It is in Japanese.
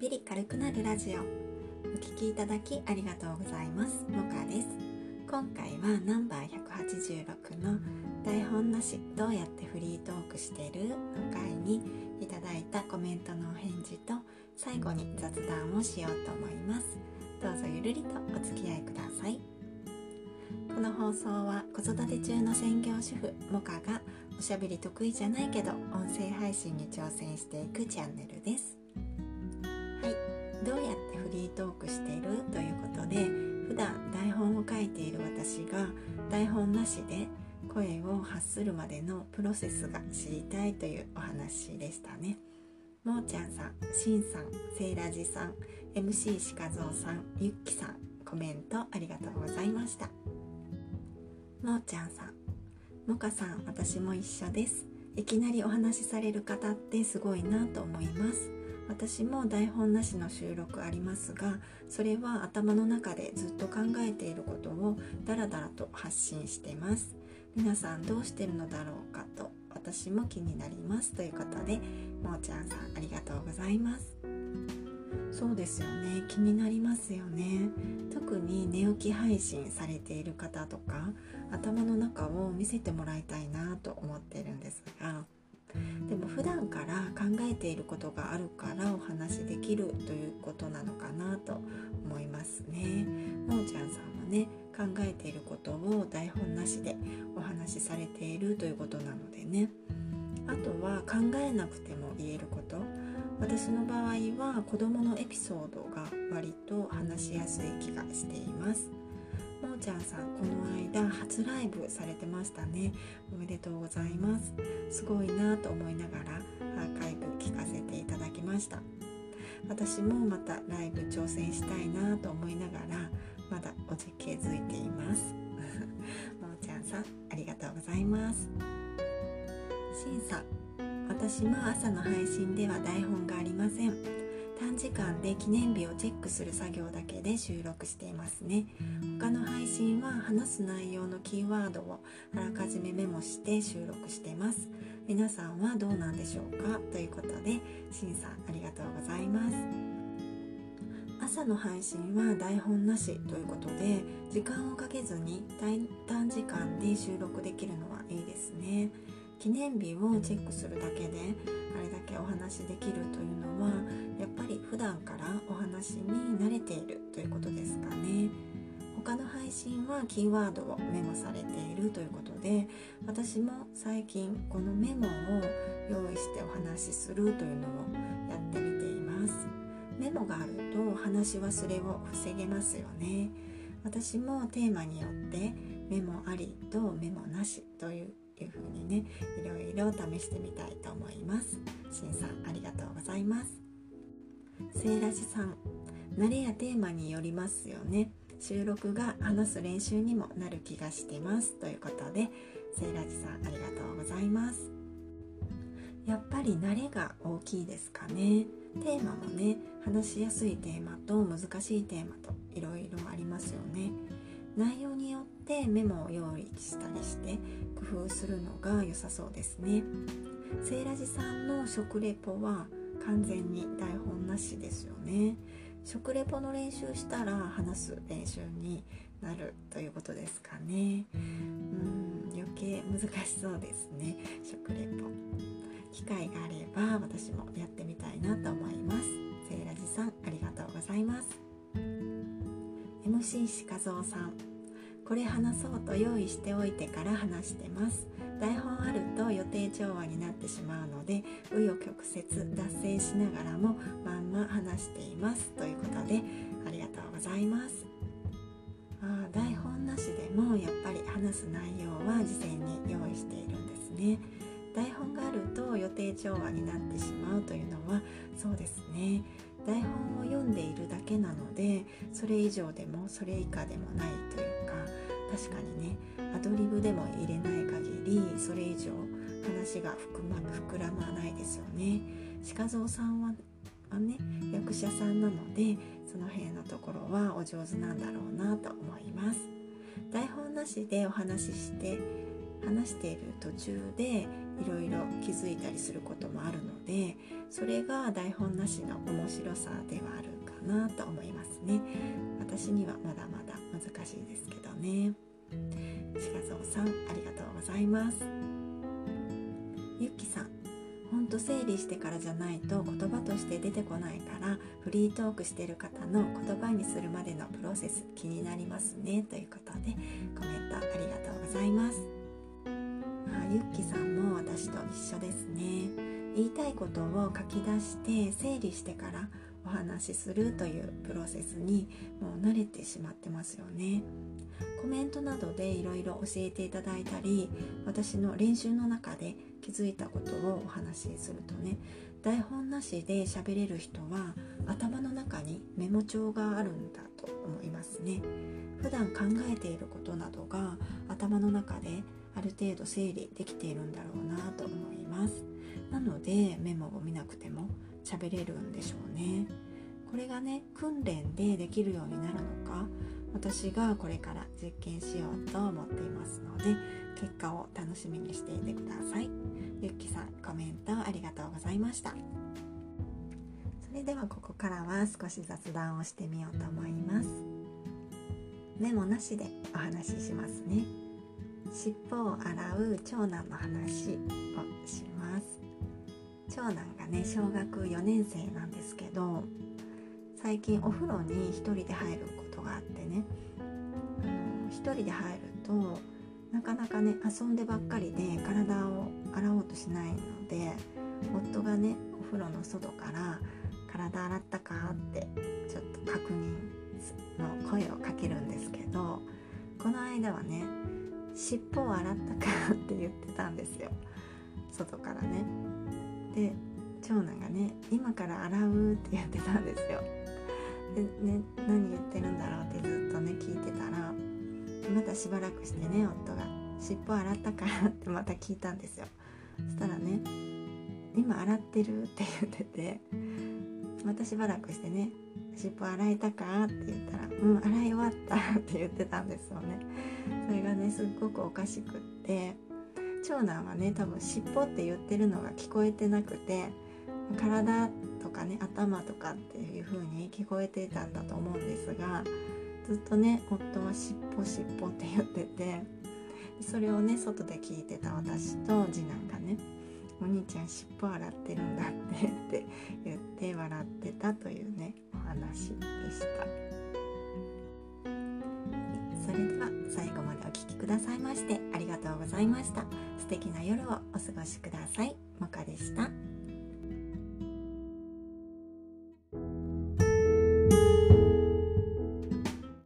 ぴり軽くなるラジオ。お聞きいただきありがとうございます。モカです。今回はナンバー186の台本なしどうやってフリートークしてる？の回にいただいたコメントのお返事と最後に雑談をしようと思います。どうぞゆるりとお付き合いください。この放送は子育て中の専業主婦モカがおしゃべり得意じゃないけど音声配信に挑戦していくチャンネルです。どうやってフリートークしている？ということで普段台本を書いている私が台本なしで声を発するまでのプロセスが知りたいというお話でしたね。もーちゃんさん、しんさん、せいらじさん、MC しかぞうさん、ゆっきさんコメントありがとうございました。もーちゃんさんもかさん私も一緒です。いきなりお話しされる方ってすごいなと思います。私も台本なしの収録ありますがそれは頭の中でずっと考えていることをダラダラと発信してます。皆さんどうしてるのだろうかと私も気になります。ということでもーちゃんさんありがとうございます。そうですよね。気になりますよね。特に寝起き配信されている方とか頭の中を見せてもらいたいなと思ってるんですが普段から考えていることがあるからお話しできるということなのかなと思いますね。もーちゃんさんもね考えていることを台本なしでお話しされているということなのでね。あとは考えなくても言えること。私の場合は子どものエピソードが割と話しやすい気がしています。もーちゃんさんこの間初ライブされてましたね。おめでとうございます。すごいなと思いながらました。私もまたライブ挑戦したいなと思いながらまだおじけづいています。もーちゃんさんありがとうございます。しんさん私も朝の配信では台本がありません。短時間で記念日をチェックする作業だけで収録していますね。他の配信は話す内容のキーワードをあらかじめメモして収録しています。皆さんはどうなんでしょうか？ということでしんさんありがとうございます。朝の配信は台本なしということで時間をかけずに短時間で収録できるのはいいですね。記念日をチェックするだけであれだけお話できるというのはやっぱり普段からお話に慣れているということですかね。他の配信はキーワードをメモされているということで私も最近このメモを用意してお話しするというのをやってみています。メモがあると話し忘れを防げますよね。私もテーマによってメモありとメモなしといういう風にねいろいろ試してみたいと思います。しんさんありがとうございます。せいらじさん慣れやテーマによりますよね。収録が話す練習にもなる気がしてます。ということでせいらじさんありがとうございます。やっぱり慣れが大きいですかね。テーマもね話しやすいテーマと難しいテーマといろいろありますよね。内容によってメモを用意したりして工夫するのが良さそうですね。セイラジさんの食レポは完全に台本なしですよね。食レポの練習したら話す練習になるということですかね。うん余計難しそうですね。食レポ。機会があれば私もやってみたいなと思います。セイラジさんありがとうございます。MC しかぞうさん。これ話そうと用意しておいてから話してます。台本あると予定調和になってしまうので紆余曲折脱線しながらもまんま話していますということでありがとうございます。あ台本なしでもやっぱり話す内容は事前に用意しているんですね。台本があると予定調和になってしまうというのはそうですね。台本を読んでいるだけなのでそれ以上でもそれ以下でもないという確かにね。アドリブでも入れない限りそれ以上話が膨,、ま、膨らまないですよね。鹿蔵さんははね役者さんなのでその辺のところはお上手なんだろうなと思います。台本なしでお話しして話している途中でいろいろ気づいたりすることもあるのでそれが台本なしの面白さではあるなと思いますね。私にはまだまだ難しいですけどね。鹿蔵さんありがとうございます。ゆっきさんほんと整理してからじゃないと言葉として出てこないからフリートークしてる方の言葉にするまでのプロセス気になりますね。ということでコメントありがとうございます。あゆっきさんも私と一緒ですね。言いたいことを書き出して整理してからお話しするというプロセスにもう慣れてしまってますよね。コメントなどでいろいろ教えていただいたり私の練習の中で気づいたことをお話しするとね台本なしで喋れる人は頭の中にメモ帳があるんだと思いますね。普段考えていることなどが頭の中である程度整理できているんだろうなと思います。なのでメモを見なくても喋れるんでしょうね。これがね訓練でできるようになるのか私がこれから実験しようと思っていますので結果を楽しみにしていてください。ゆっきさんコメントありがとうございました。それではここからは少し雑談をしてみようと思います。メモなしでお話ししますね。尻尾を洗う長男の話をします。長男がね小学4年生なんですけど最近お風呂に一人で入ることがあってねあの一人で入るとなかなかね遊んでばっかりで体を洗おうとしないので夫がねお風呂の外から「体洗ったか?」ってちょっと確認の声をかけるんですけどこの間はね「尻尾を洗ったか?」って言ってたんですよ外からね。で長男がね「今から洗う」って言ってたんですよ。でね何言ってるんだろうってずっとね聞いてたらまたしばらくしてね夫が「尻尾洗ったから?」ってまた聞いたんですよそしたらね「今洗ってる」って言っててまたしばらくしてね「尻尾洗えたか?」って言ったら「うん洗い終わった」って言ってたんですよねそれがねすっごくおかしくって長男はね多分尻尾って言ってるのが聞こえてなくて体とかね頭とかっていう風に聞こえてたんだと思うんですがずっとね夫は尻尾尻尾って言っててそれをね外で聞いてた私と次男がね「お兄ちゃん尻尾洗ってるんだって」って言って笑ってたというねお話でした。それでは最後までお聴きくださいましてありがとうございました。素敵な夜をお過ごしください。もかでした。